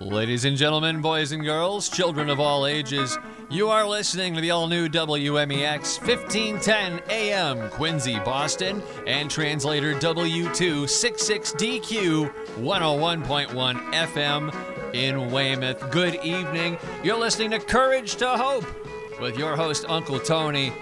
Ladies and gentlemen, boys and girls, children of all ages, you are listening to the all new WMEX 1510 AM Quincy, Boston, and translator W266DQ 101.1 FM in Weymouth. Good evening. You're listening to Courage to Hope with your host, Uncle Tony.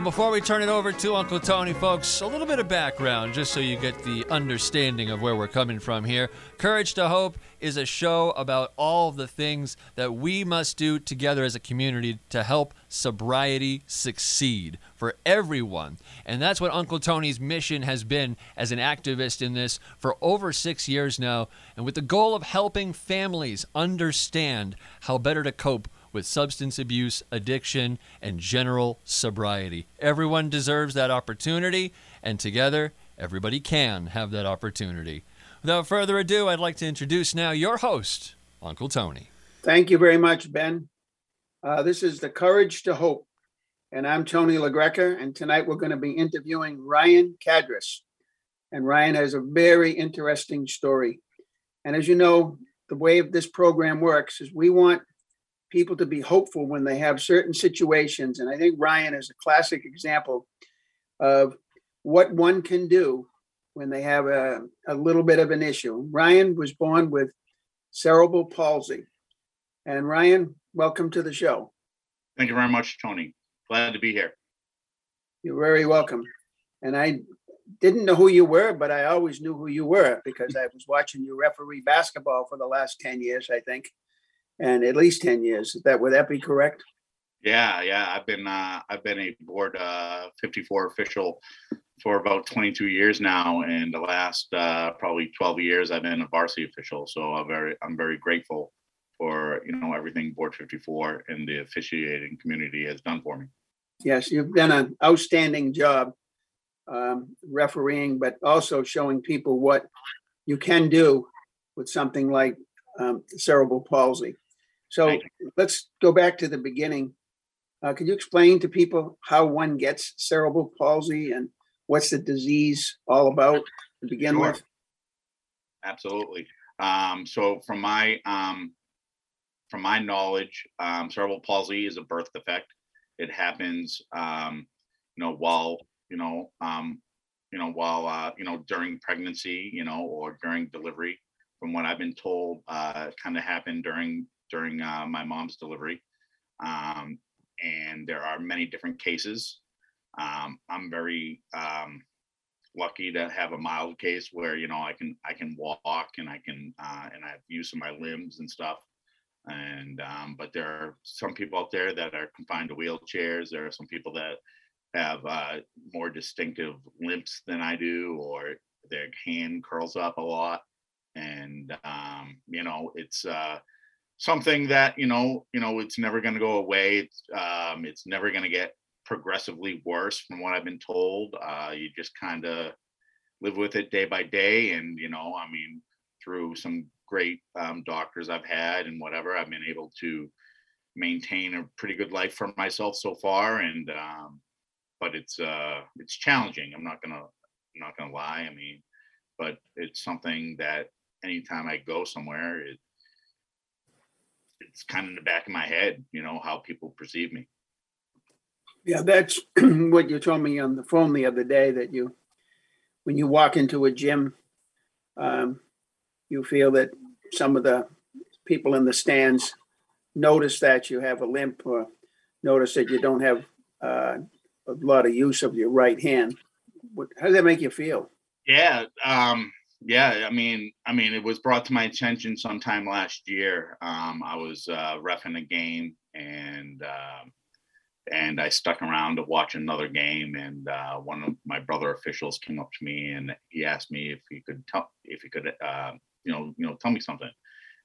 And before we turn it over to Uncle Tony, folks, a little bit of background just so you get the understanding of where we're coming from here. Courage to Hope is a show about all the things that we must do together as a community to help sobriety succeed for everyone. And that's what Uncle Tony's mission has been as an activist in this for over six years now, and with the goal of helping families understand how better to cope with substance abuse, addiction, and general sobriety. Everyone deserves that opportunity, and together, everybody can have that opportunity. Without further ado, I'd like to introduce now your host, Uncle Tony. Thank you very much, Ben. Uh, this is the Courage to Hope, and I'm Tony LaGreca, and tonight we're going to be interviewing Ryan Cadres. And Ryan has a very interesting story. And as you know, the way this program works is we want people to be hopeful when they have certain situations. And I think Ryan is a classic example of what one can do when they have a, a little bit of an issue. Ryan was born with cerebral palsy. And Ryan, welcome to the show. Thank you very much, Tony. Glad to be here. You're very welcome. And I didn't know who you were, but I always knew who you were because I was watching you referee basketball for the last 10 years, I think and at least 10 years. That would that be correct? Yeah, yeah. I've been uh, I've been a board uh, 54 official for about 22 years now, and the last uh, probably 12 years I've been a varsity official. So I'm very I'm very grateful for you know everything Board 54 and the officiating community has done for me. Yes, you've done an outstanding job um, refereeing, but also showing people what you can do with something like um, cerebral palsy. So let's go back to the beginning. Uh, could you explain to people how one gets cerebral palsy and what's the disease all about to begin sure. with? Absolutely. Um, so, from my um, from my knowledge, um, cerebral palsy is a birth defect. It happens, um, you know, while you know, um, you know, while uh, you know during pregnancy, you know, or during delivery. From what I've been told, uh, kind of happened during during uh, my mom's delivery. Um, and there are many different cases. Um, I'm very um, lucky to have a mild case where you know I can I can walk and I can uh, and I have use of my limbs and stuff. And um, but there are some people out there that are confined to wheelchairs. There are some people that have uh, more distinctive limps than I do, or their hand curls up a lot. And um, you know, it's uh, something that you know you know it's never going to go away it's um, it's never going to get progressively worse from what i've been told uh, you just kind of live with it day by day and you know i mean through some great um, doctors i've had and whatever i've been able to maintain a pretty good life for myself so far and um, but it's uh it's challenging i'm not gonna i'm not gonna lie i mean but it's something that anytime i go somewhere it, it's kind of in the back of my head, you know, how people perceive me. Yeah, that's what you told me on the phone the other day that you, when you walk into a gym, um, you feel that some of the people in the stands notice that you have a limp or notice that you don't have uh, a lot of use of your right hand. What, how does that make you feel? Yeah, um, yeah, I mean, I mean, it was brought to my attention sometime last year. Um, I was uh, refing a game, and uh, and I stuck around to watch another game. And uh, one of my brother officials came up to me and he asked me if he could tell if he could, uh, you know, you know, tell me something.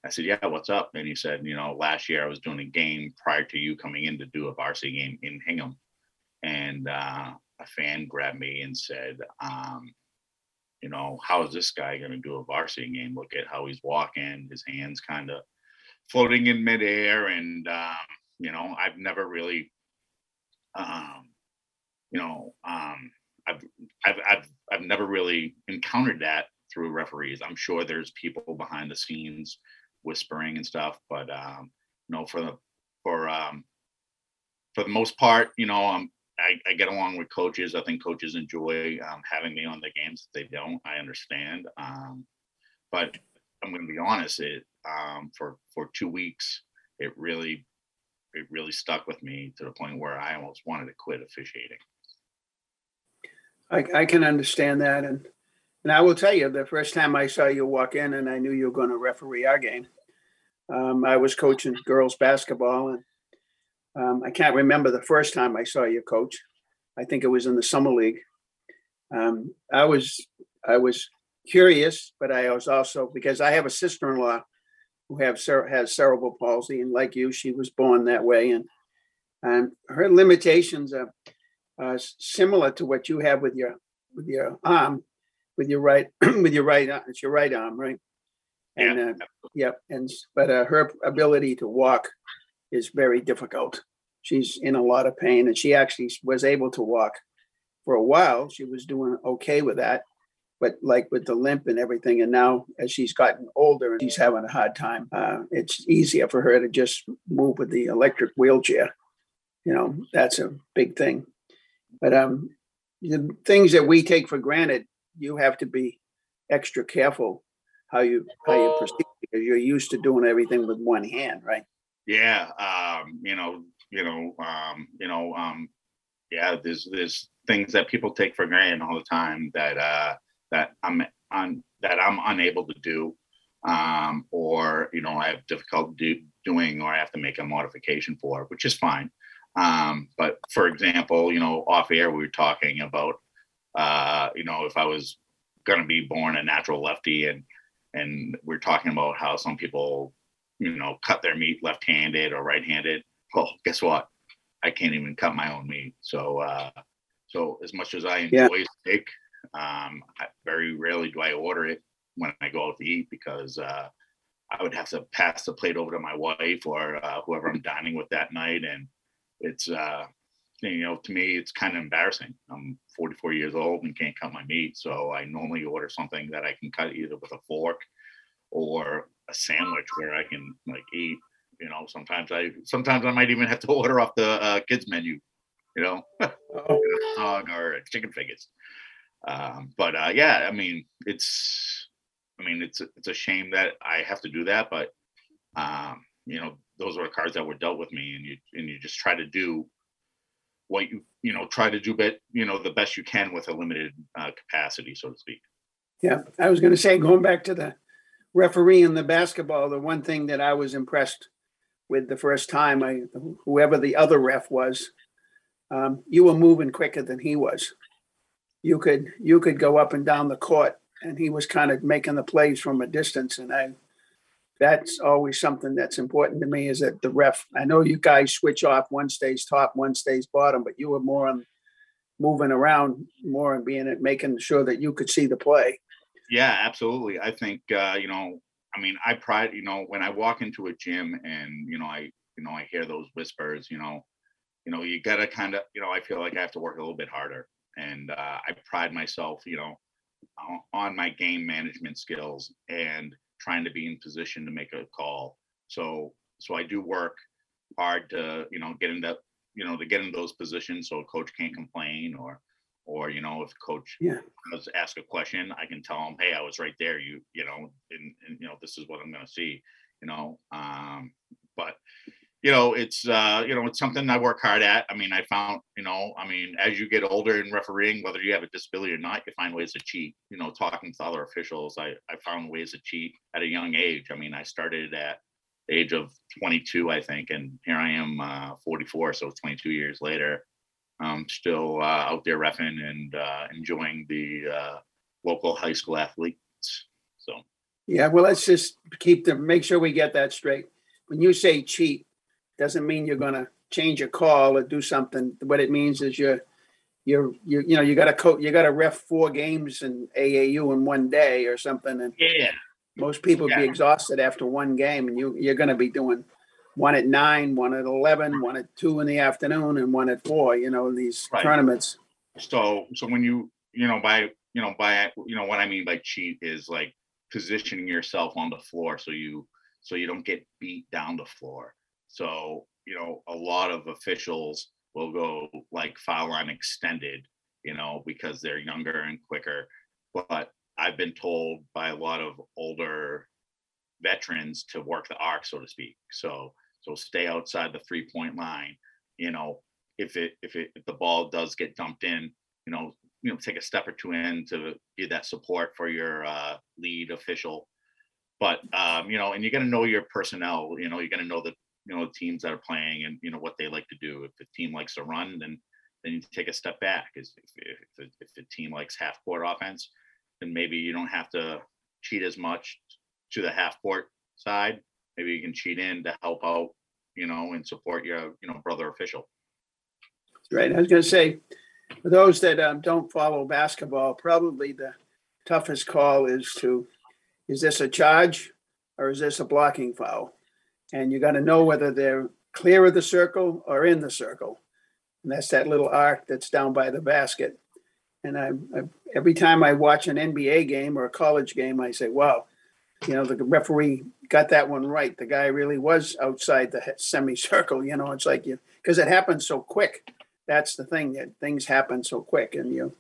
I said, "Yeah, what's up?" And he said, "You know, last year I was doing a game prior to you coming in to do a varsity game in Hingham, and uh, a fan grabbed me and said." Um, you know, how is this guy going to do a varsity game? Look at how he's walking, his hands kind of floating in midair. And, um, you know, I've never really, um, you know, um, I've, I've, I've, I've never really encountered that through referees. I'm sure there's people behind the scenes whispering and stuff. But um, you know, for the for um, for the most part, you know, um, I, I get along with coaches. I think coaches enjoy um, having me on the games. If they don't, I understand. Um, but I'm going to be honest. It um, for for two weeks, it really it really stuck with me to the point where I almost wanted to quit officiating. I, I can understand that. And, and I will tell you, the first time I saw you walk in and I knew you were going to referee our game, um, I was coaching girls basketball and um, I can't remember the first time I saw you coach. I think it was in the summer league. Um, I was I was curious, but I was also because I have a sister-in-law who have cere- has cerebral palsy, and like you, she was born that way, and her limitations are s- similar to what you have with your with your arm, with your right with your right arm. It's your right arm, right? And uh, yep, and but uh, her ability to walk is very difficult. She's in a lot of pain, and she actually was able to walk for a while. She was doing okay with that, but like with the limp and everything, and now as she's gotten older and she's having a hard time, uh, it's easier for her to just move with the electric wheelchair. You know, that's a big thing. But um, the things that we take for granted, you have to be extra careful how you how you proceed because you're used to doing everything with one hand, right? Yeah, um, you know, you know, um, you know, um, yeah. There's there's things that people take for granted all the time that uh, that I'm on that I'm unable to do, um, or you know, I have difficulty do, doing, or I have to make a modification for, which is fine. Um, but for example, you know, off air we were talking about, uh, you know, if I was going to be born a natural lefty, and and we're talking about how some people you know, cut their meat left-handed or right-handed. Well, guess what? I can't even cut my own meat. So, uh, so as much as I Yeah. enjoy steak, um, I, very rarely do I order it when I go out to eat because uh, I would have to pass the plate over to my wife or uh, whoever I'm dining with that night, and it's uh, you know, to me, it's kind of embarrassing. I'm 44 years old and can't cut my meat, so I normally order something that I can cut either with a fork or a sandwich where I can like eat. You know, sometimes I sometimes I might even have to order off the uh, kids menu. You know, Oh, dog or chicken fingers. Um, but uh, yeah, I mean, it's I mean, it's it's a shame that I have to do that, but um, you know, those are the cards that were dealt with me, and you and you just try to do what you you know try to do, but you know, the best you can with a limited uh, capacity, so to speak. Yeah, I was going to say, going back to the referee in the basketball, the one thing that I was impressed with the first time, I whoever the other ref was, um, you were moving quicker than he was. You could you could go up and down the court, and he was kind of making the plays from a distance, and I. That's always something that's important to me is that the ref. I know you guys switch off. One stays top, one stays bottom, but you were more on moving around more and being it, making sure that you could see the play. Yeah, absolutely. I think uh, you know, I mean, I pride, you know, when I walk into a gym and you know, I you know, I hear those whispers, you know, you know, you gotta kind of, you know, I feel like I have to work a little bit harder, and uh, I pride myself, you know, on- my game management skills and trying to be in position to make a call. So, so I do work hard to, you know, get into, you know, to get in those positions so a coach can't complain or, or you know, if coach Yeah. does ask a question, I can tell him hey, I was right there. You, you know, and, and you know, this is what I'm going to see. You know, um, but you know, it's uh, you know, it's something I work hard at. I mean, I found, you know, I mean, as you get older in refereeing, whether you have a disability or not, you find ways to cheat. You know, talking to other officials, I I found ways to cheat at a young age. I mean, I started at the age of 22, I think, and here I am, uh, 44, so 22 years later. I'm still uh, out there refing and uh, enjoying the uh, local high school athletes. So Yeah, well, let's just keep the, make sure we get that straight. When you say cheat, doesn't mean you're gonna change a call or do something. What it means is you're, you're, you, you know, you gotta co, you gotta ref four games in AAU in one day or something. And yeah, most people be exhausted after one game and you, you're gonna be doing one at nine, one at eleven, one at two in the afternoon and one at four, you know, these Right. tournaments. So, so when you, you know, by, you know, by, you know, what I mean by cheat is like positioning yourself on the floor. So you, so you don't get beat down the floor. So, you know, a lot of officials will go like foul line extended, you know, because they're younger and quicker. But I've been told by a lot of older veterans to work the arc, so to speak. So, so stay outside the three point line. You know, if it if it if the ball does get dumped in, you know, you know, take a step or two in to give that support for your uh, lead official. But um, you know, and you're gonna know your personnel. You know, you're gonna know the you know the teams that are playing and you know what they like to do. If the team likes to run, then then you take a step back. If if, if, if the team likes half court offense, then maybe you don't have to cheat as much to the half court side. Maybe you can cheat in to help out, you know, and support your you know brother official. Right, I was gonna say, for those that um, don't follow basketball, probably the toughest call is to, is this a charge or is this a blocking foul? And you gotta know whether they're clear of the circle or in the circle. And that's that little arc that's down by the basket. And I, I, every time I watch an NBA game or a college game, I say, wow, you know, the referee got that one right. The guy really was outside the he- semicircle, you know, it's like you, because it happens so quick. That's the thing, that things happen so quick and you,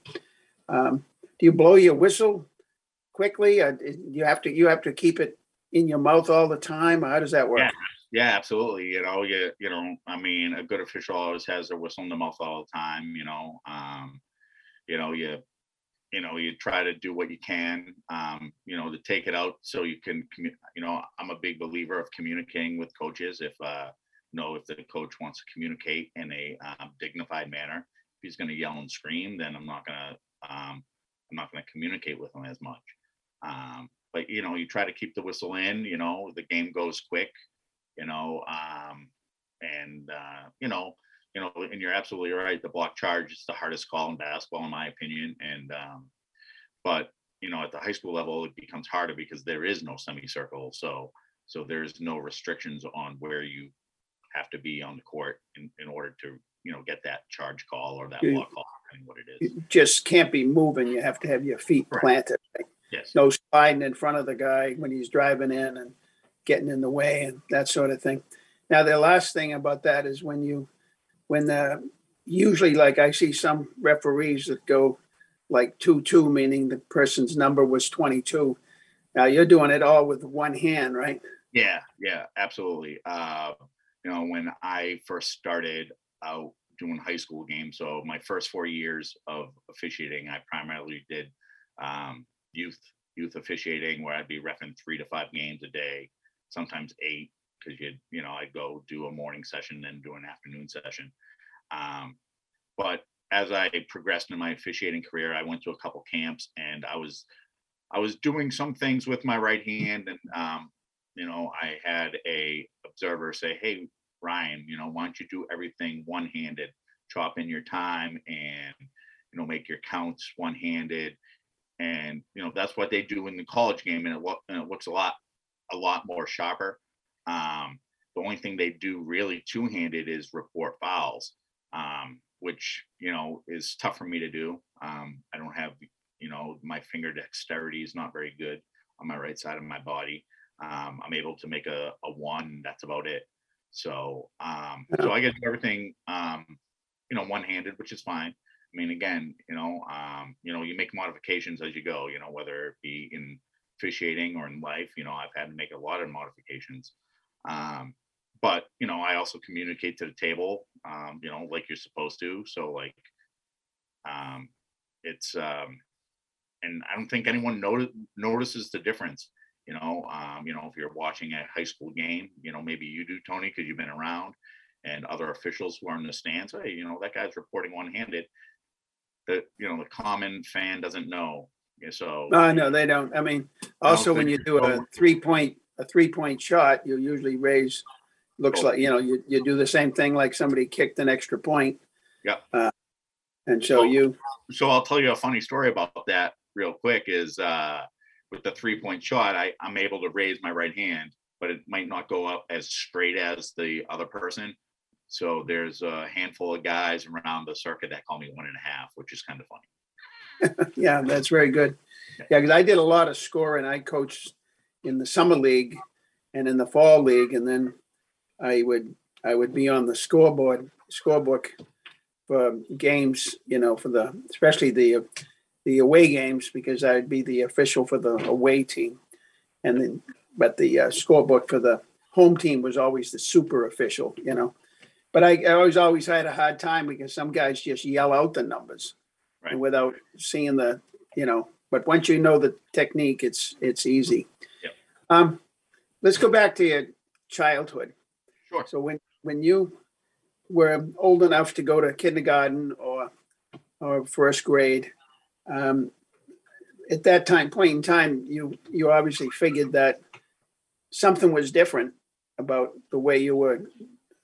um, do you blow your whistle quickly? Uh, you have to, you have to keep it in your mouth all the time? How does that work? Yeah. Yeah, absolutely. You know, you you know, I mean, a good official always has their whistle in the mouth all the time. You know, um, you know, you you know, you try to do what you can, um, you know, to take it out so you can, you know, I'm a big believer of communicating with coaches. If uh, you know, if the coach wants to communicate in a um, dignified manner, if he's going to yell and scream, then I'm not going to, um, I'm not going to communicate with him as much. Um, but you know, you try to keep the whistle in. You know, the game goes quick you know um and uh you know you know and you're absolutely right the block charge is the hardest call in basketball in my opinion and um but you know at the high school level it becomes harder because there is no semicircle so so there's no restrictions on where you have to be on the court in, in order to you know get that charge call or that You- block call depending what it is You just can't be moving. You have to have your feet Correct. planted. yes no sliding in front of the guy when he's driving in and getting in the way and that sort of thing. Now, the last thing about that is when you, when the, usually like I see some referees that go like two, two, meaning the person's number was 22. Now you're doing it all with one hand, right? Yeah, yeah, absolutely. Uh, you know, when I first started out doing high school games, so my first four years of officiating, I primarily did um, youth youth officiating, where I'd be refing three to five games a day, sometimes eight, because you you know I'd go do a morning session, then do an afternoon session. Um, but as I progressed in my officiating career, I went to a couple camps, and I was I was doing some things with my right hand, and um, you know, I had a observer say, "Hey, Ryan, you know, why don't you do everything one-handed? Chop in your time and you know make your counts one-handed." And you know that's what they do in the college game, and it, and it looks a lot, a lot more sharper. Um, the only thing they do really two-handed is report fouls, um, which you know is tough for me to do. Um, I don't have, you know, my finger dexterity is not very good on my right side of my body um, I'm able to make a, a one. That's about it. So, um, so I get everything, um, you know, one handed, which is fine. I mean, again, you know, um, you know, you make modifications as you go. You know, whether it be in officiating or in life. You know, I've had to make a lot of modifications. Um, but you know, I also communicate to the table. Um, you know, like you're supposed to. So, like, um, it's um, and I don't think anyone noti- notices the difference you know um, you know if you're watching a high school game you know maybe you do tony because you've been around and other officials who are in the stands hey you know that guy's reporting one-handed the you know the common fan doesn't know so No, no, they don't. I mean, also when you do a three point, a three point shot, you usually raise, looks like, you know, you, you do the same thing like somebody kicked an extra point. Yeah. Uh, And so Well- you, so i'll tell you a funny story about that real quick is uh with the three point shot i i'm able to raise my right hand but it might not go up as straight as the other person so there's a handful of guys around the circuit that call me one and a half which is kind of funny yeah, that's very good. Yeah, because I did a lot of scoring. I coached in the summer league and in the fall league, and then I would I would be on the scoreboard scorebook for games, you know, for the especially the the away games because I'd be the official for the away team, and then but the uh, scorebook for the home team was always the super official, you know. But I, I always always had a hard time because some guys just yell out the numbers Right. without seeing the, you know. But once you know the technique, it's it's easy. Um, let's go back to your childhood. Sure. So when when you were old enough to go to kindergarten or or first grade, um, at that time, point in time, you you obviously figured that something was different about the way you were.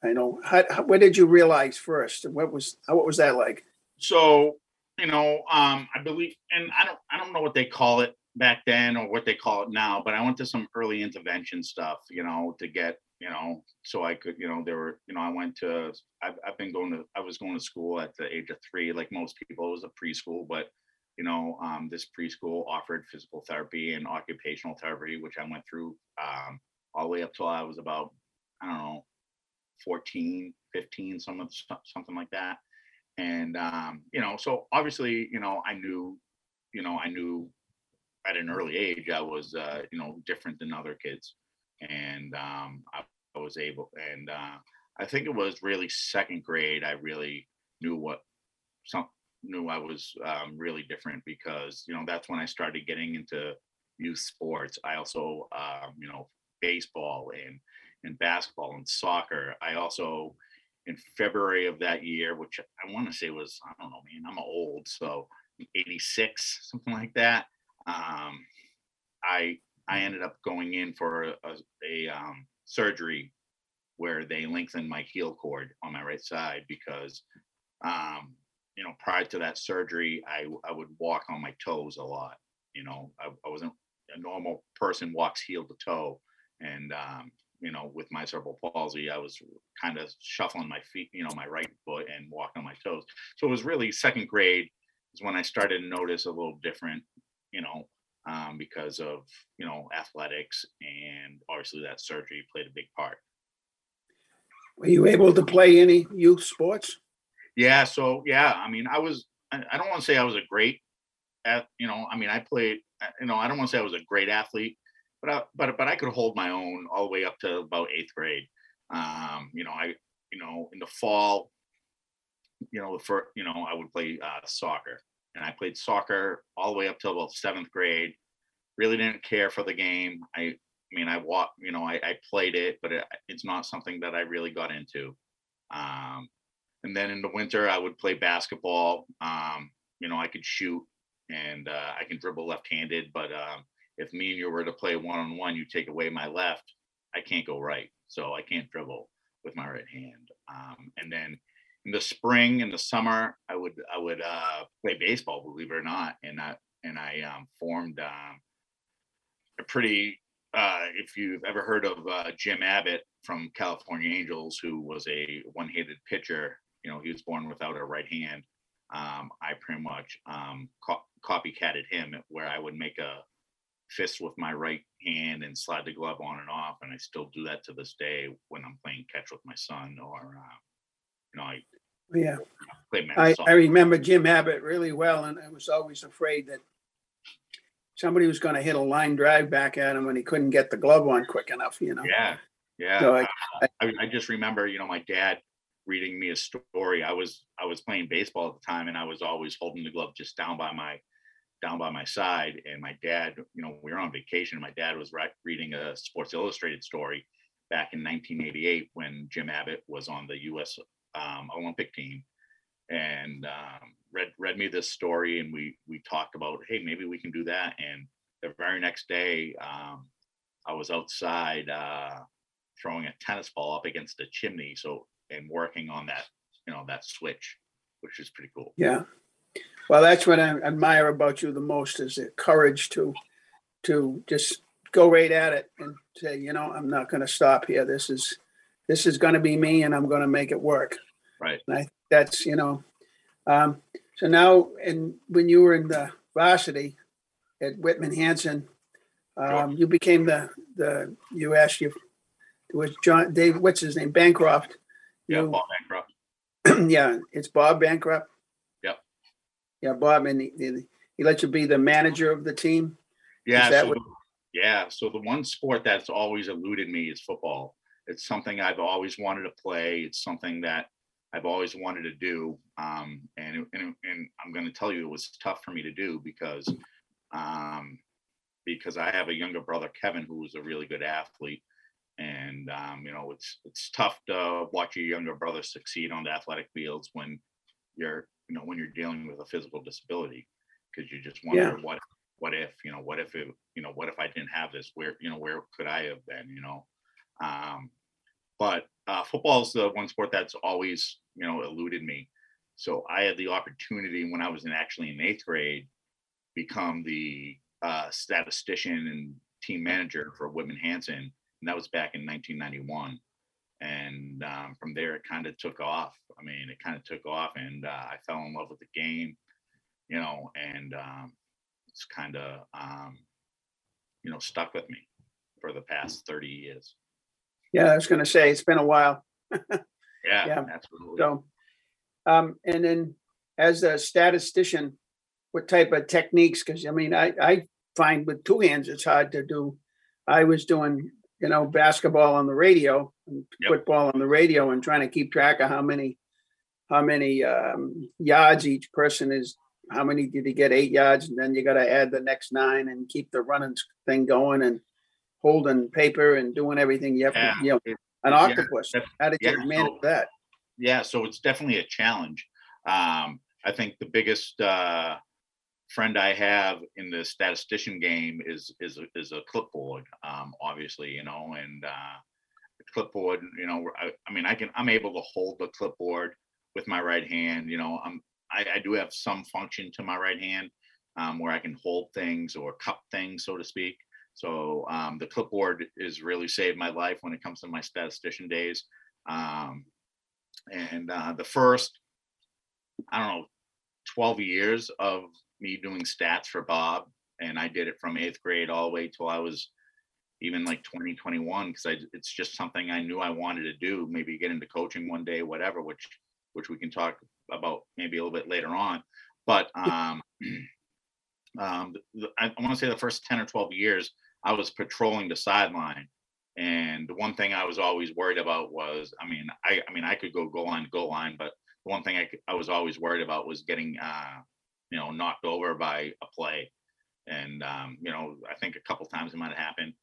I know. How, how, what did you realize first? What was how, what was that like? So, you know, um, I believe, and I don't, I don't know what they call it back then or what they call it now, but I went to some early intervention stuff, you know, to get, you know, so I could, you know, there were, you know, I went to, I've, I've been going to, I was going to school at the age of three, like most people, it was a preschool, but, you know, um, this preschool offered physical therapy and occupational therapy, which I went through, um, all the way up till I was about, I don't know, 14, 15, some of something like that. And um, you know so obviously you know i knew you know i knew at an early age i was uh, you know different than other kids and um, I, I was able and uh, i think it was really second grade i really knew what some knew i was um, really different because you know that's when i started getting into youth sports i also um, you know baseball and and basketball and soccer i also in February of that year, which I want to say was, I don't know, man, I'm old, so 86, something like that. Um, I I ended up going in for a, a, a um, surgery where they lengthened my heel cord on my right side because, um, you know, prior to that surgery, I I would walk on my toes a lot. You know, I, I wasn't a normal person walks heel to toe, and um, you know, with my cerebral palsy, I was kind of shuffling my feet, you know, my right foot and walking on my toes. So it was really second grade is when I started to notice a little different, you know, um, because of, you know, athletics and obviously that surgery played a big part. Were you able to play any youth sports? Yeah. So, yeah, I mean, I was, I, I don't want to say I was a great at, you know, I mean, I played, you know, I don't want to say I was a great athlete, but I, but but I could hold my own all the way up to about eighth grade. Um, you know, I you know in the fall, you know, for you know I would play uh, soccer, and I played soccer all the way up till about seventh grade. Really didn't care for the game. I, I mean, I walked, you know, I, I played it, but it, it's not something that I really got into. Um, and then in the winter, I would play basketball. Um, you know, I could shoot and uh, I can dribble left-handed, but um, if me and you were to play one on one, you take away my left, I can't go right. So I can't dribble with my right hand. Um, and then in the spring and the summer, I would I would uh, play baseball, believe it or not, and I and I um, formed um, a pretty. Uh, if you've ever heard of uh, Jim Abbott from California Angels, who was a one-handed pitcher, you know, he was born without a right hand. Um, I pretty much um, co- copycatted him, where I would make a fist with my right hand and slide the glove on and off. And I still do that to this day when I'm playing catch with my son or, uh, you know, I Yeah, I, I remember Jim Abbott really well, and I was always afraid that somebody was going to hit a line drive back at him when he couldn't get the glove on quick enough. You know. Yeah, yeah. So I- Uh, I, I just remember, you know, my dad reading me a story. I was I was playing baseball at the time, and I was always holding the glove just down by my down by my side. And my dad, you know, we were on vacation. And my dad was reading a Sports Illustrated story back in 1988 when Jim Abbott was on the U.S. Um, Olympic team, and um, read read me this story. And we we talked about, hey, maybe we can do that. And the very next day, um, I was outside. Uh, throwing a tennis ball up against a chimney. So and working on that, you know, that switch, which is pretty cool. Yeah. Well, that's what I admire about you the most is the courage to to just go right at it and say, you know, I'm not going to stop here. This is this is going to be me, and I'm going to make it work. Right. And I that's you know, um, so now and when you were in the varsity at Whitman Hanson, um, you became the the you asked your It was John, Dave, what's his name? Bancroft. Yeah, You- Bob Bancroft. Yeah, it's Bob Bancroft. Yep. Yeah, Bob, and he, he- he let you be the manager of the team. Yeah, that so what- yeah. So the one sport that's always eluded me is football. It's something I've always wanted to play. It's something that I've always wanted to do. Um, and it- and and I'm going to tell you, it was tough for me to do because um, because I have a younger brother, Kevin, who was a really good athlete. And um, you know, it's it's tough to watch your younger brother succeed on the athletic fields when you're you know when you're dealing with a physical disability because you just wonder what what if you know what if it you know what if i didn't have this where you know where could i have been you know um but uh football is the one sport that's always you know eluded me. So i had the opportunity when i was in actually in eighth grade become the uh statistician and team manager for whitman hanson and that was back in 1991 and um, from there it kind of took off. I mean it kind of took off and uh, i fell in love with the game you know and um, it's kind of um, you know stuck with me for the past 30 years Yeah, I was gonna say, it's been a while. yeah, Yeah, absolutely So, um, and then as a statistician, what type of techniques? Because I mean, I, I find with two hands, it's hard to do. I was doing, you know, basketball on the radio, and Yep. football on the radio, and trying to keep track of how many, how many um, yards each person is. How many did he get? Eight yards, and then you got to add the next nine and keep the running thing going and holding paper and doing everything you have yeah, to. You know, an octopus. def- How did you yeah, manage so- that? yeah so it's definitely a challenge um, i think the biggest uh, friend i have in the statistician game is is a- is a clipboard um, obviously you know and uh, clipboard you know I, I mean i can i'm able to hold the clipboard with my right hand you know i'm i, I do have some function to my right hand um, where i can hold things or cup things so to speak so um, the clipboard has really saved my life when it comes to my statistician days um, and uh, the first i don't know 12 years of me doing stats for bob and i did it from eighth grade all the way till i was even like 2021 because it's just something I knew I wanted to do. Maybe get into coaching one day, whatever, which which we can talk about maybe a little bit later on. But um, um, I, I want to say the first 10 or 12 years, I was patrolling the sideline. And the one thing I was always worried about was, I mean, I, I mean, I could go goal line, goal line, but the one thing I, I was always worried about was getting, uh, you know, knocked over by a play. And, um, you know, I think a couple times it might have happened.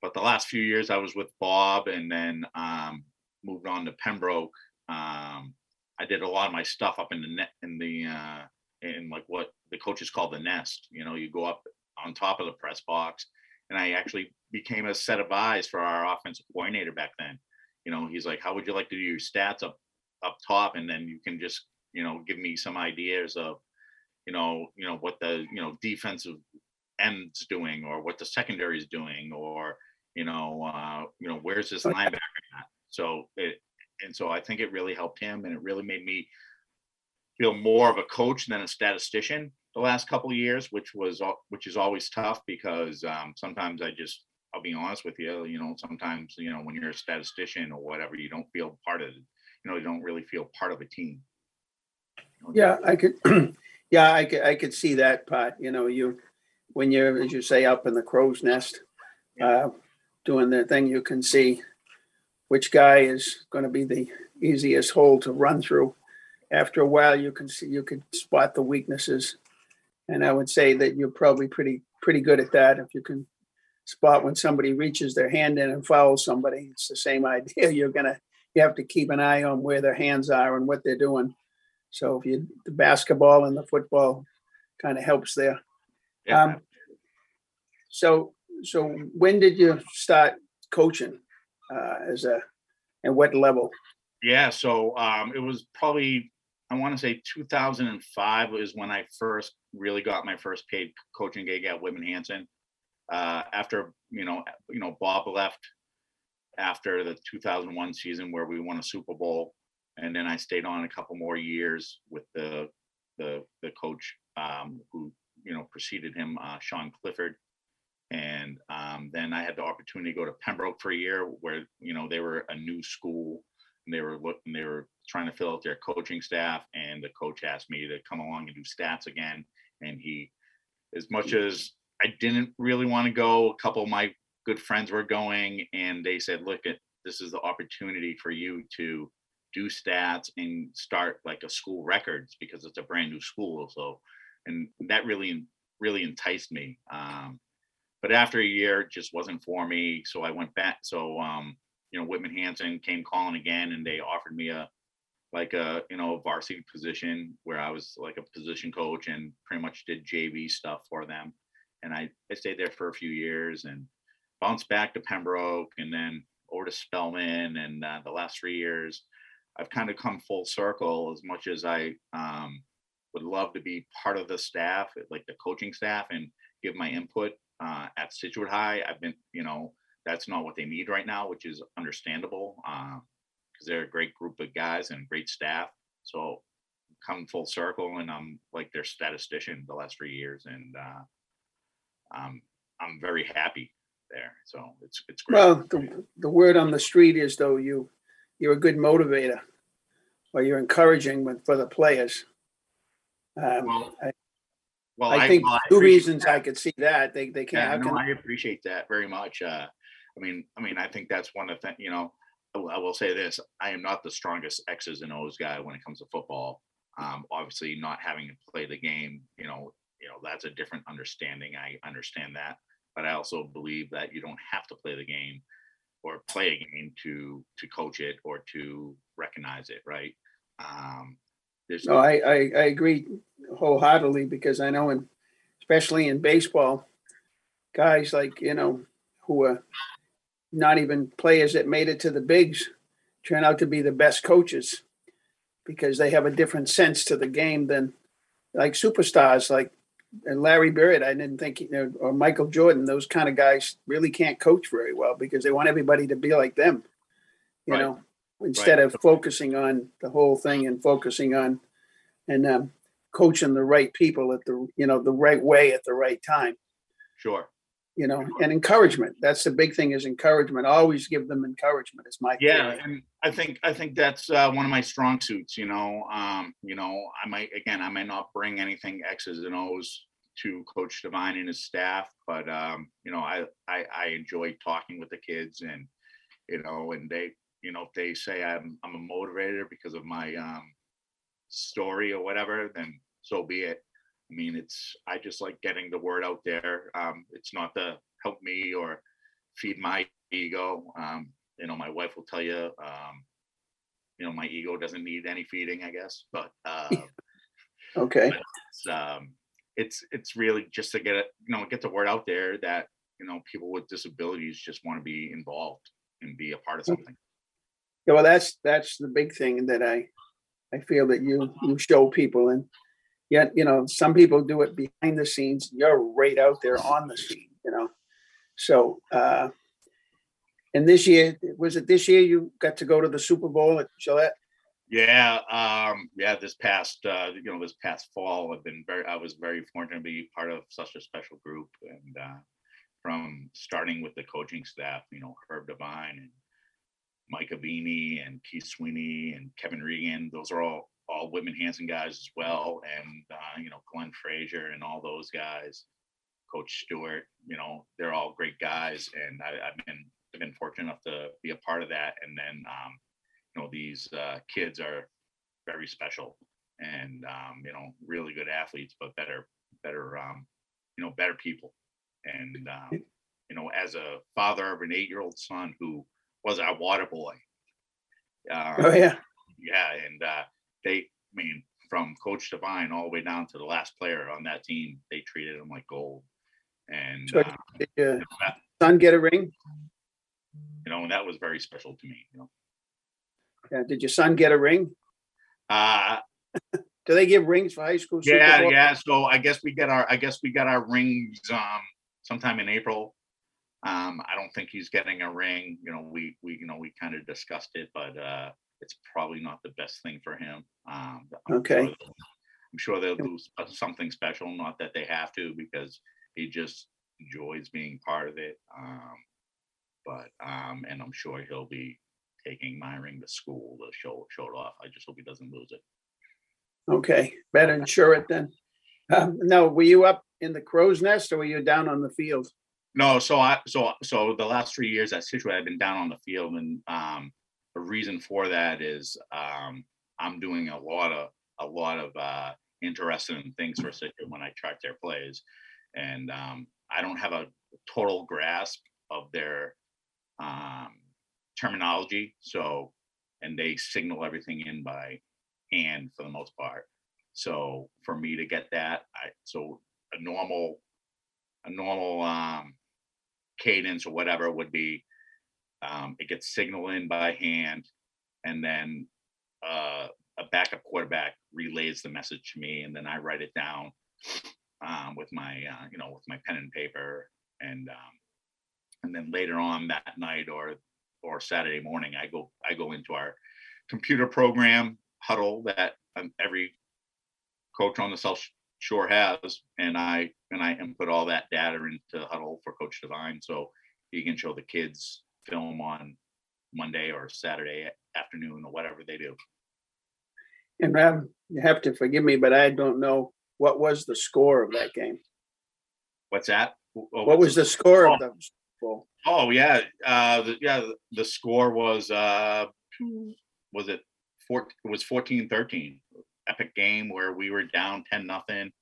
But the last few years I was with Bob and then um, moved on to Pembroke. Um, I did a lot of my stuff up in the net, in the, uh, in like what the coaches call the nest. You know, you go up on top of the press box. And I actually became a set of eyes for our offensive coordinator back then. You know, he's like, how would you like to do your stats up up top? And then you can just, you know, give me some ideas of, you know, you know, what the, you know, defensive ends doing or what the secondary is doing or, you know, uh, you know, where's this linebacker at? So it and so I think it really helped him and it really made me feel more of a coach than a statistician the last couple of years, which was which is always tough because um, sometimes I just I'll be honest with you, you know, sometimes you know when you're a statistician or whatever, you don't feel part of it. You know, you don't really feel part of a team. Yeah, I could, yeah, I could, I could see that part, you know, you, when you're, as you say, up in the crow's nest, uh, doing the thing, you can see which guy is gonna be the easiest hole to run through. After a while, you can see, you could spot the weaknesses. And I would say that you're probably pretty, pretty good at that. If you can spot when somebody reaches their hand in and fouls somebody, it's the same idea. You're gonna, you have to keep an eye on where their hands are and what they're doing. So if you, the basketball and the football kind of helps there. yeah, Um, So, so when did you start coaching uh, as a, and what level? Yeah, so um, it was probably I want to say 2005 is when I first really got my first paid coaching gig at Whitman Hanson. Uh, after you know, you know, Bob left after the 2001 season where we won a Super Bowl, and then I stayed on a couple more years with the the the coach um, who you know preceded him, uh, Sean Clifford, And um, then I had the opportunity to go to Pembroke for a year, where you know they were a new school and they were looking, they were trying to fill out their coaching staff, and the coach asked me to come along and do stats again. And he, as much as I didn't really want to go, a couple of my good friends were going, and they said, "Look, at this is the opportunity for you to do stats and start like a school records because it's a brand new school." So, and that really, really enticed me. Um, but after a year, it just wasn't for me. So I went back. So, um, you know, Whitman Hanson came calling again, and they offered me a like a you know varsity position where I was like a position coach and pretty much did JV stuff for them. And I, I stayed there for a few years and bounced back to Pembroke and then over to Spelman. And uh, the last three years, I've kind of come full circle as much as I um, would love to be part of the staff, like the coaching staff, and give my input uh, at Scituate High. I've been, you know, that's not what they need right now, which is understandable because they're a great group of guys and great staff. So come full circle, and I'm like their statistician the last three years, and uh, um, I'm very happy there. So it's it's great. Well, the, the word on the street is though you, you're a good motivator or you're encouraging with, for the players. Um, Well, I, well, I think well, two reasons that. I could see that. They, they can't, how no, can, I appreciate that very much. Uh, I mean, I mean, I think that's one of the, you know, I will- say this, I am not the strongest X's and O's guy when it comes to football. Um, obviously not having to play the game, you know, you know, that's a different understanding. I understand that. But I also believe that you don't have to play the game or play a game to, to coach it or to recognize it, right? Um, there's, no, I, I, I agree wholeheartedly because I know in, especially in baseball, guys like, you know, who are not even players that made it to the bigs turn out to be the best coaches because they have a different sense to the game than like superstars like and Larry Bird. I didn't think, you know, or Michael Jordan, those kind of guys really can't coach very well because they want everybody to be like them, you Right. know, instead of focusing on the whole thing and focusing on and um, coaching the right people at the, you know, the right way at the right time sure. You know, and encouragement. That's the big thing is encouragement. Always give them encouragement. Is my Yeah, theory. and I think I think that's uh, one of my strong suits. You know, um, you know, I might again, I might not bring anything X's and O's to Coach Devine and his staff, but um, you know, I, I I enjoy talking with the kids, and you know, and they, you know, if they say I'm I'm a motivator because of my um, story or whatever, then so be it. I mean, it's I just like getting the word out there. Um, it's not to help me or feed my ego. Um, you know, my wife will tell you, um, you know, my ego doesn't need any feeding, I guess. But uh, Okay. it's um, it's it's really just to get it, you know, get the word out there that you know people with disabilities just want to be involved and be a part of something. Yeah, well, that's that's the big thing that I I feel that you you show people, and yet you know some people do it behind the scenes. You're right out there on the scene, you know. So, uh, and this year was it this year you got to go to the Super Bowl at Gillette? Yeah, um, yeah. This past, uh, you know, this past fall, I've been very, I was very fortunate to be part of such a special group, and uh, from starting with the coaching staff, you know, Herb Devine and Mike Avini and Keith Sweeney and Kevin Regan. Those are all all Whitman Hanson guys as well, and uh, you know, Glenn Frazier and all those guys. Coach Stewart, you know, they're all great guys, and I, I've been I've been fortunate enough to be a part of that, and then. Um, you know these uh, kids are very special and um, you know really good athletes but better better um, you know better people and um, you know as a father of an eight year old son who was our water boy uh, Oh yeah, yeah and uh, they i mean from coach Devine all the way down to the last player on that team they treated him like gold and So- uh, did your you know, son get a ring? you know and that was very special to me you know Yeah, did your son get a ring? uh Do they give rings for high school? Yeah, yeah. So I guess we get our I guess we got our rings um sometime in April. Um, I don't think he's getting a ring. You know, we we you know we kind of discussed it, but uh it's probably not the best thing for him. Um I'm Okay. Sure, I'm sure they'll do something special, not that they have to, because he just enjoys being part of it. Um, but um, and I'm sure he'll be taking my ring to school to show show it off. I just hope he doesn't lose it. Okay, better insure it then. Um, no, were you up in the crow's nest or were you down on the field? No, so I so so the last three years at Scituate, I've been down on the field, and um, the reason for that is um, I'm doing a lot of a lot of uh, interesting things for Scituate when I track their plays, and um, I don't have a total grasp of their um, terminology. So, and they signal everything in by hand for the most part. So for me to get that, I so a normal a normal um, cadence or whatever would be um, it gets signaled in by hand and then uh, a backup quarterback relays the message to me and then i write it down um, with my uh, you know with my pen and paper and um, and then later on that night or or saturday morning i go i go into our computer program Hudl that um, every coach on the south shore has and i and i input all that data into Hudl for coach Devine so he can show the kids film on monday or saturday afternoon or whatever they do And um, you have to forgive me, but I don't know what was the score of that game. what's that Oh, What was the score of the well, Oh yeah, uh, the, yeah. The, the score was uh, was it four? It was 14-13. Epic game where we were down ten nothing,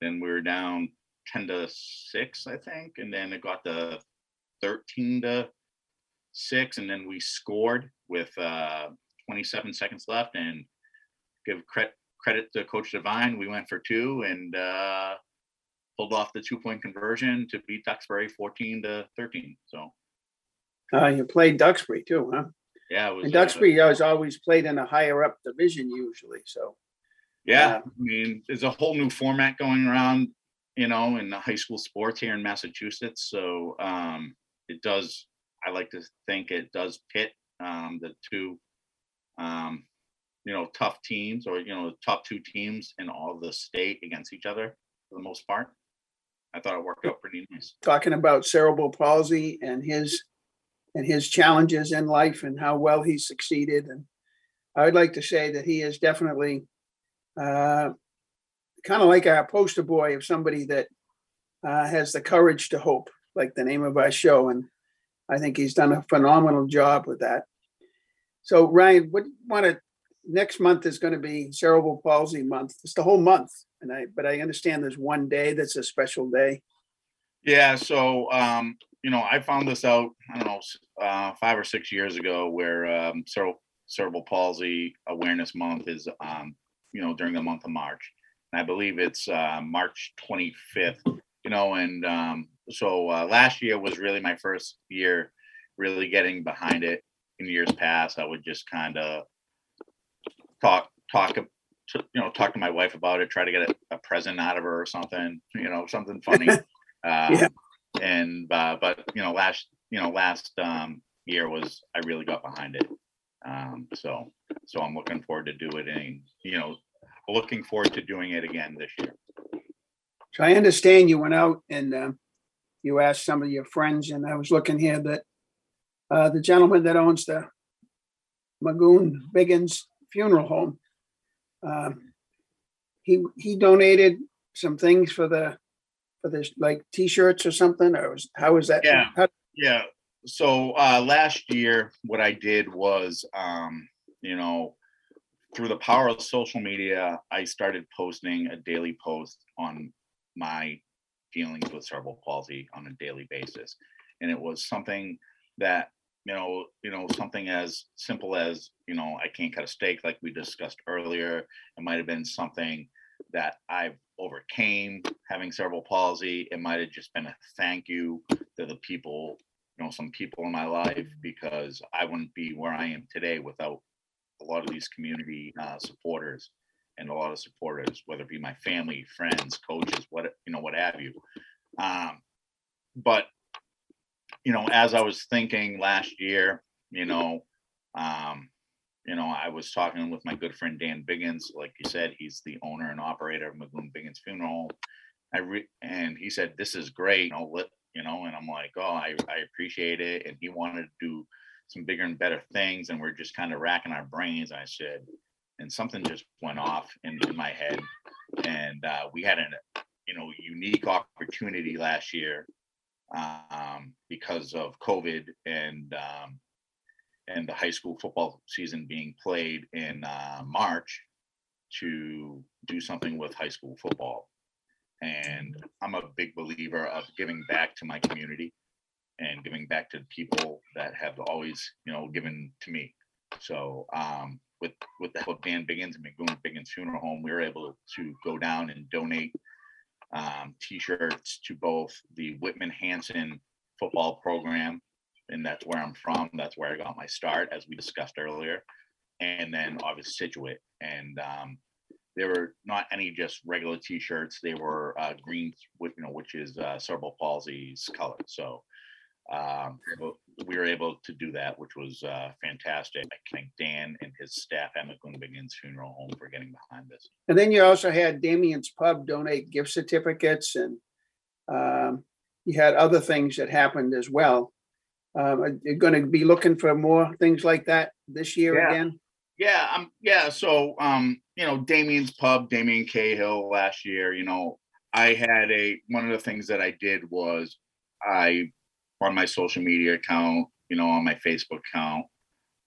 then we were down ten to six, I think, and then it got to thirteen to six, and then we scored with uh, twenty seven seconds left. And give credit credit to Coach Devine, we went for two and uh, pulled off the two point conversion to beat Duxbury fourteen to thirteen. So. uh, you played Duxbury too, huh? Yeah, it was. And uh, Duxbury has always played in a higher up division usually, so. yeah, yeah. I mean, there's a whole new format going around, you know, in the high school sports here in Massachusetts. So um, it does. I like to think it does pit um, the two, um, you know, tough teams or you know, the top two teams in all the state against each other for the most part. I thought it worked out pretty nice. talking about cerebral palsy and his and his challenges in life and how well he succeeded. And I would like to say that he is definitely uh, kind of like our poster boy of somebody that uh, has the courage to hope, like the name of our show. And I think he's done a phenomenal job with that. So Ryan, what want to next month is going to be cerebral palsy month. It's the whole month, and I but I understand there's one day that's a special day. Yeah, so um, you know, I found this out, I don't know, uh, five or six years ago, where um, cerebral cerebral palsy awareness month is, um, you know, during the month of March, and I believe it's uh, March 25th. You know, and um, so uh, last year was really my first year really getting behind it. In years past, I would just kind of talk talk to, you know talk to my wife about it, try to get a, a present out of her or something, you know, something funny. Um, Yeah. And uh, but you know, last you know last um, year was I really got behind it. Um, so so I'm looking forward to do it and you know looking forward to doing it again this year. So I understand you went out and um, you asked some of your friends, and I was looking here that uh, the gentleman that owns the Magoon Biggins Funeral Home, um, he he donated some things for the for this like T-shirts or something, or was, how was that? Yeah. how- Yeah. So uh, last year, what I did was, um, you know, through the power of social media, I started posting a daily post on my dealings with cerebral palsy on a daily basis, and it was something that you know, you know, something as simple as you know, I can't cut a steak, like we discussed earlier. It might have been something that I've overcame having cerebral palsy. It might have just been a thank you to the people, you know, some people in my life because I wouldn't be where I am today without a lot of these community uh, supporters and a lot of supporters, whether it be my family, friends, coaches, what you know, what have you. Um, but you know, as I was thinking last year, you know, um, you know, I was talking with my good friend Dan Biggins. Like you said, he's the owner and operator of Magoon Biggins Funeral. I re- and he said, "This is great. You know, let you know, and I'm like, oh, I, I appreciate it. And he wanted to do some bigger and better things. And we're just kind of racking our brains. I said, and something just went off in, in my head. And uh, we had an, you know, unique opportunity last year um, because of COVID and um, and the high school football season being played in uh, March to do something with high school football. And I'm a big believer of giving back to my community and giving back to the people that have always, you know, given to me. So um, with with the help of Dan Biggins and Magoon Biggins Funeral Home, we were able to go down and donate um, t-shirts to both the Whitman Hanson football program, and that's where I'm from. That's where I got my start, as we discussed earlier, and then obviously Scituate. And um, there were not any just regular t-shirts; they were uh, green, you know, which is uh, cerebral palsy's color. So um, we were able to do that, which was uh, fantastic. I thank Dan and his staff at Magoon Biggins Funeral Home for getting behind this. And then you also had Damien's Pub donate gift certificates, and um, you had other things that happened as well. Um, you're going to be looking for more things like that this year Yeah. again. Yeah, um, yeah. So, um, you know, Damien's Pub, Damien Cahill last year, you know, I had a one of the things that I did was I on my social media account, you know, on my Facebook account,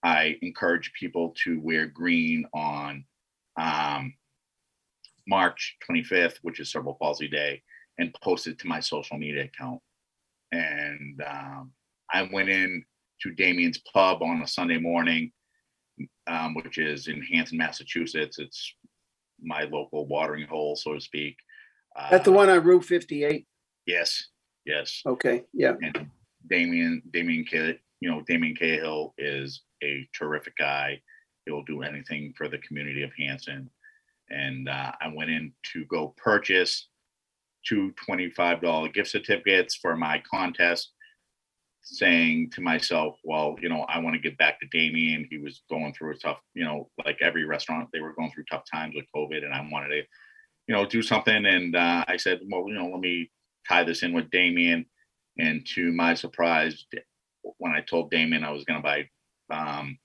I encourage people to wear green on um, March 25th, which is Cerebral Palsy Day, and post it to my social media account. And um, I went in to Damien's Pub on a Sunday morning um, which is in Hanson, Massachusetts. It's my local watering hole, so to speak. Uh, That's the one on Route 58. Yes, yes. Okay, yeah. And Damien, Damien, K, you know, Damien Cahill is a terrific guy. He'll do anything for the community of Hanson. And uh, I went in to go purchase two $25 gift certificates for my contest saying to myself, well, you know, I want to give back to Damien. He was going through a tough, you know, like every restaurant, they were going through tough times with COVID, and I wanted to, you know, do something. And uh, I said, well, you know, let me tie this in with Damien. And to my surprise, when I told Damien I was going to buy um,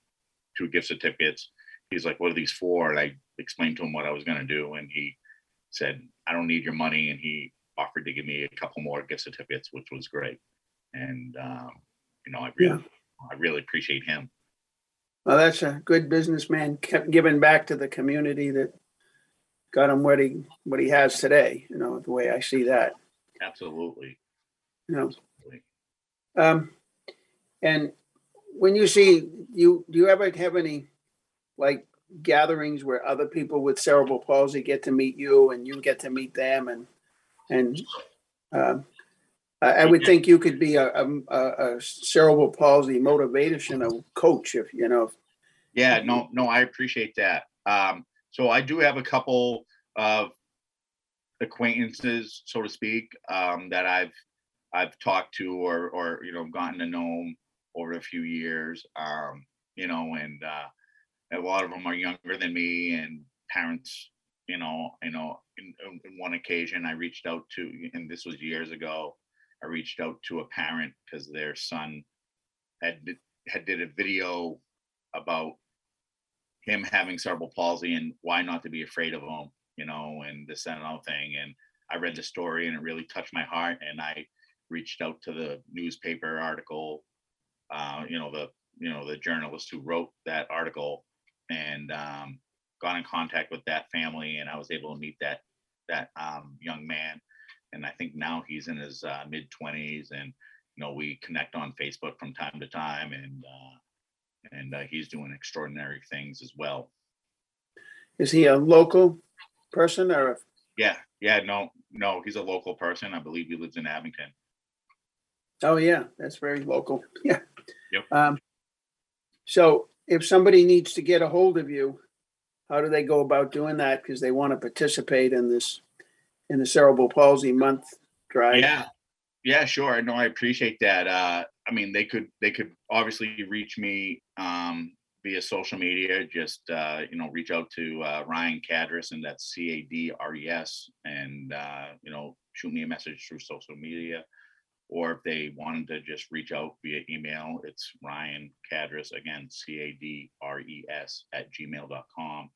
two gift certificates, he's like, "What are these for?" And I explained to him what I was going to do, and he said, "I don't need your money," and he offered to give me a couple more gift certificates, which was great and um, you know, I really, I really appreciate him. Well, that's a good businessman, kept giving back to the community that got him what he, what he has today, you know, the way I see that, Absolutely. Absolutely. Um, and when you see, you, do you ever have any like gatherings where other people with cerebral palsy get to meet you and you get to meet them and, and, um, I, would think you could be a, a, a a cerebral palsy motivational coach if, you know, Yeah, no, no, I appreciate that. Um, so I do have a couple of acquaintances, so to speak, um, that I've I've talked to or or you know gotten to know over a few years. Um, you know, and uh, a lot of them are younger than me and parents. You know, you know, in, in in one occasion I reached out to, and this was years ago. I reached out to a parent because their son had had did a video about him having cerebral palsy and why not to be afraid of him, you know, and this and another thing. And I read the story and it really touched my heart. And I reached out to the newspaper article, uh, you know, the you know the journalist who wrote that article, and um, got in contact with that family, and I was able to meet that that um, young man. And I think now he's in his uh, mid twenties, and you know we connect on Facebook from time to time, and uh, and uh, he's doing extraordinary things as well. is he a local person or, a- Yeah, yeah, no, no, he's a local person. I believe he lives in Abington. Oh yeah, that's very local. Yeah. Yep. Um, so if somebody needs to get a hold of you, how do they go about doing that? Because they want to participate in this, in the cerebral palsy month drive. Yeah, yeah, sure. No, I appreciate that. Uh, I mean, they could they could obviously reach me um, via social media. Just uh, you know, reach out to uh, Ryan Cadres, and that's C A D R E S, and uh, you know, shoot me a message through social media. Or if they wanted to just reach out via email, it's Ryan Cadres, again, C A D R E S at gmail.com.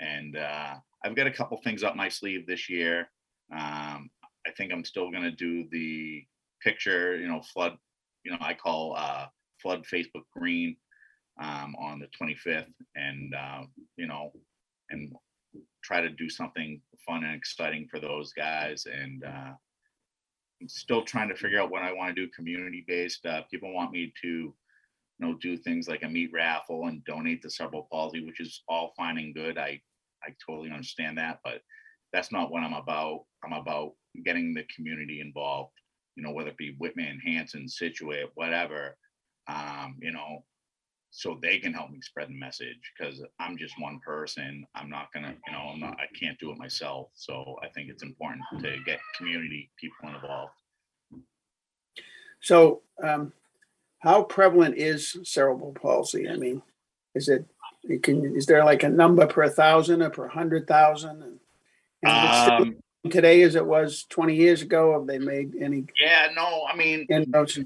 And uh, I've got a couple things up my sleeve this year. Um, I think I'm still going to do the picture, you know, flood, you know, I call uh, flood Facebook green um, on the 25th. And, uh, you know, and try to do something fun and exciting for those guys. And uh, still trying to figure out what I want to do community based. Uh, people want me to, you know, do things like a meat raffle and donate to cerebral palsy, which is all fine and good. I I totally understand that, but that's not what I'm about. I'm about getting the community involved. You know, whether it be Whitman, Hanson, Scituate, whatever. Um, you know, so they can help me spread the message because I'm just one person. I'm not gonna, you know, I'm not, I can't do it myself. So I think it's important to get community people involved. So, um, how prevalent is cerebral palsy? I mean, is it, it can, is there like a number per thousand or per hundred thousand? And and still Um, Today as it was twenty years ago, have they made any yeah, no, I mean, inroads?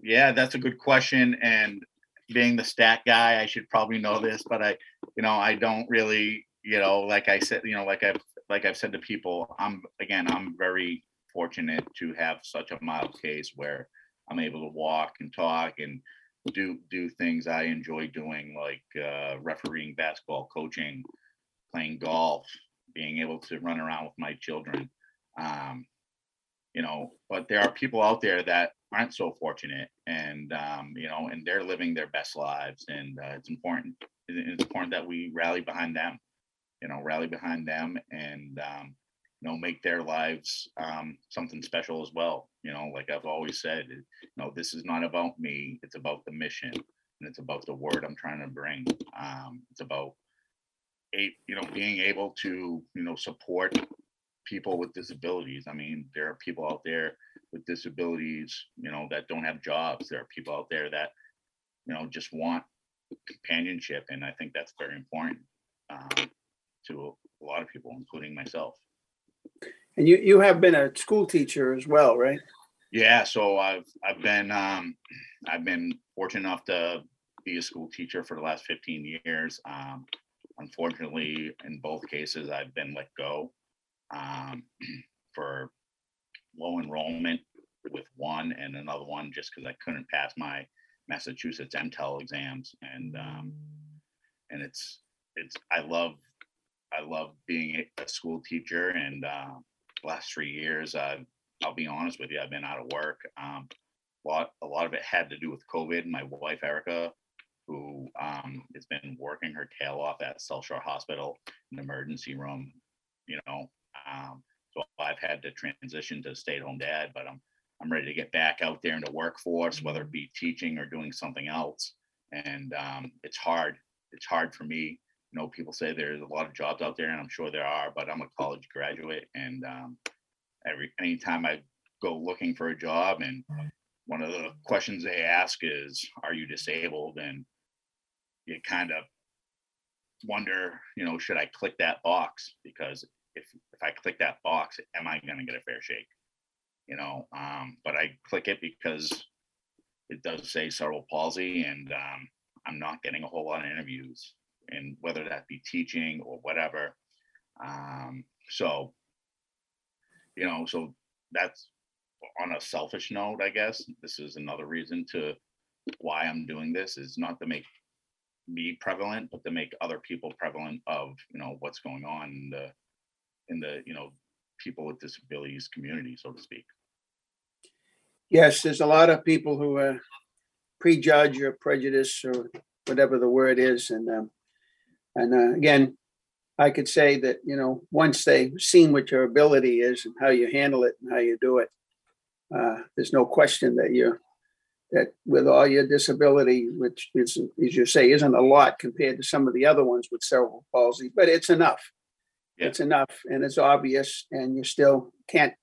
Yeah, that's a good question. And being the stat guy, I should probably know this, but I, you know, I don't really, you know, like I said, you know, like I've like I've said to people, I'm again, I'm very fortunate to have such a mild case where I'm able to walk and talk and do do things I enjoy doing, like uh, refereeing basketball, coaching, playing golf, being able to run around with my children. Um, you know but there are people out there that aren't so fortunate and um, you know and they're living their best lives and uh, it's important it's important that we rally behind them you know rally behind them and um, you know make their lives um, something special as well. You know like i've always said you know this is not about me it's about the mission and it's about the word i'm trying to bring. Um, it's about a, you know being able to you know support people with disabilities. I mean, there are people out there with disabilities, you know, that don't have jobs. There are people out there that, you know, just want companionship, and I think that's very important um, to a lot of people, including myself. And you, you have been a school teacher as well, right? Yeah, so I've I've been um, I've been fortunate enough to be a school teacher for the last 15 years. Um, unfortunately, in both cases, I've been let go um, for low enrollment with one and another one just because I couldn't pass my Massachusetts MTEL exams. And um, and it's it's I love I love being a- school teacher. And uh, last three years uh, I'll be honest with you I've been out of work. Um, a lot a lot of it had to do with COVID. My wife Erica who um, has been working her tail off at South Shore Hospital an emergency room you know um, so I've had to transition to stay-at-home dad, but I'm I'm ready to get back out there in the workforce, whether it be teaching or doing something else. And um, it's hard. It's hard for me. You know, people say there's a lot of jobs out there, and I'm sure there are, but I'm a college graduate, and um, every anytime I go looking for a job, and one of the questions they ask is, "Are you disabled?" and you kind of wonder, you know, should I click that box? Because if if I click that box, am I going to get a fair shake? You know, um, but I click it because it does say cerebral palsy, and um, I'm not getting a whole lot of interviews, and whether that be teaching or whatever. Um, so, you know, so that's on a selfish note, I guess. This is another reason to why I'm doing this is not to make me prevalent, but to make other people prevalent of you know what's going on in the in the you know people with disabilities community, so to speak. Yes, there's a lot of people who uh, prejudge or prejudice or whatever the word is, and um, and uh, again, I could say that you know once they've seen what your ability is and how you handle it and how you do it, uh, there's no question that you're that with all your disability, which is as you say isn't a lot compared to some of the other ones with cerebral palsy, but it's enough. Yeah. It's enough, and it's obvious, and you still can't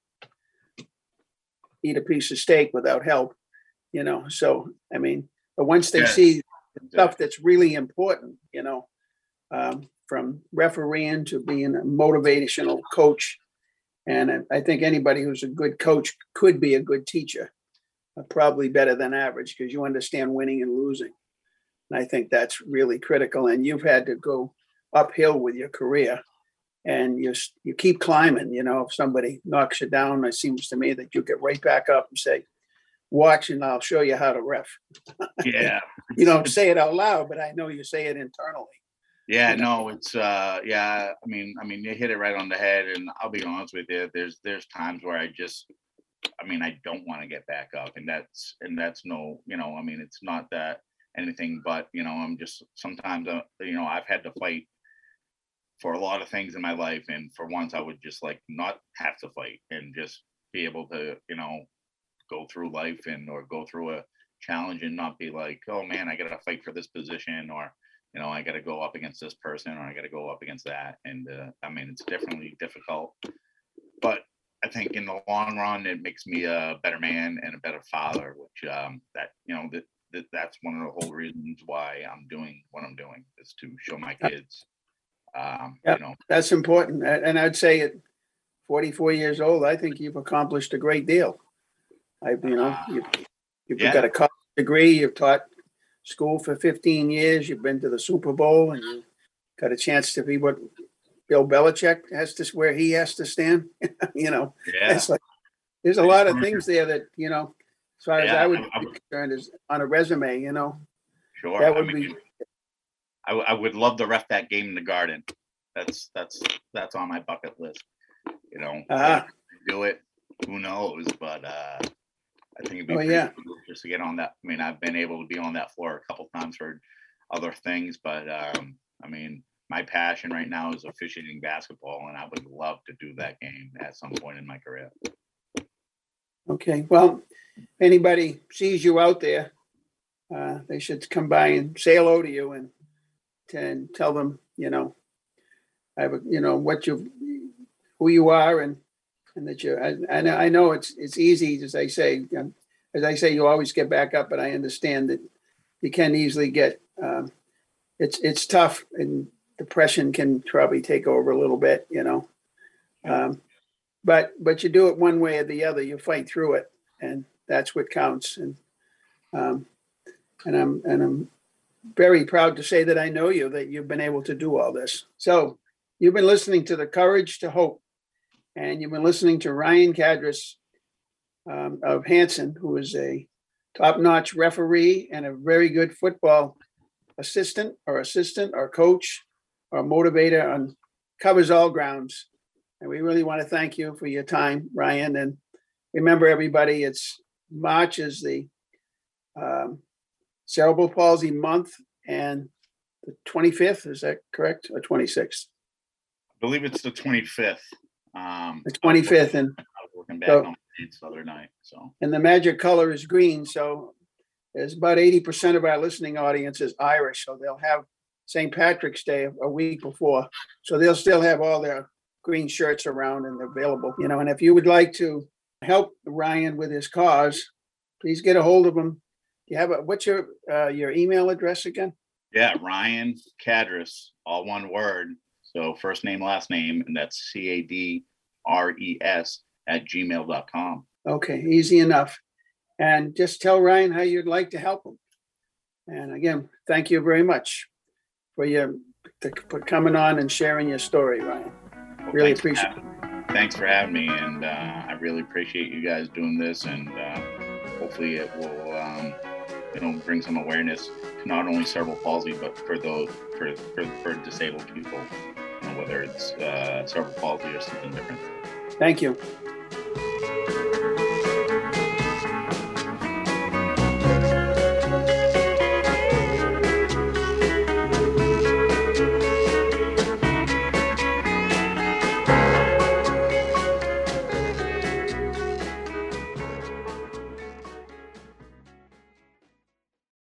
eat a piece of steak without help, you know. So I mean, but once they Yeah. see stuff that's really important, you know, um, from refereeing to being a motivational coach, and I, think anybody who's a good coach could be a good teacher. are probably better than average because you understand winning and losing. And I think that's really critical. And you've had to go uphill with your career and you you keep climbing. You know, if somebody knocks you down, it seems to me that you get right back up and say, "Watch, and I'll show you how to ref." Yeah. You don't say it out loud, but I know you say it internally. Yeah, no, it's uh yeah, I mean, I mean you hit it right on the head and I'll be honest with you, there's there's times where I just I mean, I don't want to get back up and that's and that's no, you know, I mean, it's not that anything but, you know, I'm just sometimes uh, you know, I've had to fight for a lot of things in my life and for once I would just like not have to fight and just be able to, you know, go through life and or go through a challenge and not be like, oh man, I got to fight for this position or you know, I got to go up against this person or I got to go up against that. And uh, I mean, it's definitely difficult, but I think in the long run, it makes me a better man and a better father, which um, that, you know, that, that that's one of the whole reasons why I'm doing what I'm doing is to show my kids, um, Yeah. you know, That's important. And I'd say at 44 years old, I think you've accomplished a great deal. I, you know, you've, you've Yeah. got a college degree, you've taught school for 15 years, you've been to the Super Bowl and you got a chance to be what Bill Belichick has to, where he has to stand, you know, yeah, it's like, there's a lot of things there that, you know, as far as I would I'm- be concerned is on a resume, you know, sure. that I would mean, be, I, w- I would love to ref that game in the garden. That's, that's, that's on my bucket list, you know, Ah. do it, who knows, but, uh, I think it'd be Oh, yeah. cool just to get on that. I mean, I've been able to be on that floor a couple times for other things, but, um, I mean, my passion right now is officiating basketball and I would love to do that game at some point in my career. Okay, well, anybody sees you out there, uh, they should come by and say hello to you and, and tell them, you know, I have, a- you know, what you, who you are and, and that you, and, and I know it's, it's easy, as I say, um, as I say, you always get back up, but I understand that you can easily get, um, it's, it's tough and depression can probably take over a little bit, you know? Um, but but you do it one way or the other you fight through it and that's what counts and um and i'm and i'm very proud to say that i know you that you've been able to do all this so you've been listening to the courage to hope and you've been listening to ryan Cadres um, of hanson who is a top-notch referee and a very good football assistant or assistant or coach or motivator and covers all grounds and we really want to thank you for your time, Ryan. And remember, everybody, it's March is the um, cerebral palsy month and the 25th, is that correct? Or 26th? I believe it's the twenty-fifth. Um, The 25th. And, I was working back So- on dates the other night, so. and the magic color is green. So there's about 80% of our listening audience is Irish. So they'll have St. Patrick's Day a week before. So they'll still have all their green shirts around and available, you know. And if you would like to help Ryan with his cause, please get a hold of him. You have a, what's your, uh, your email address again? Yeah, Ryan Cadres, all one word. So first name, last name, and that's C A D R E S at gmail.com. Okay, easy enough. And just tell Ryan how you'd like to help him. And again, thank you very much for your, for coming on and sharing your story, Ryan. Well, Really thanks for appreciate it. Thanks for having me, and uh, I really appreciate you guys doing this, and uh, hopefully it will, um, know, bring some awareness to not only cerebral palsy, but for those for for, for disabled people, you know, whether it's uh, cerebral palsy or something different. Thank you.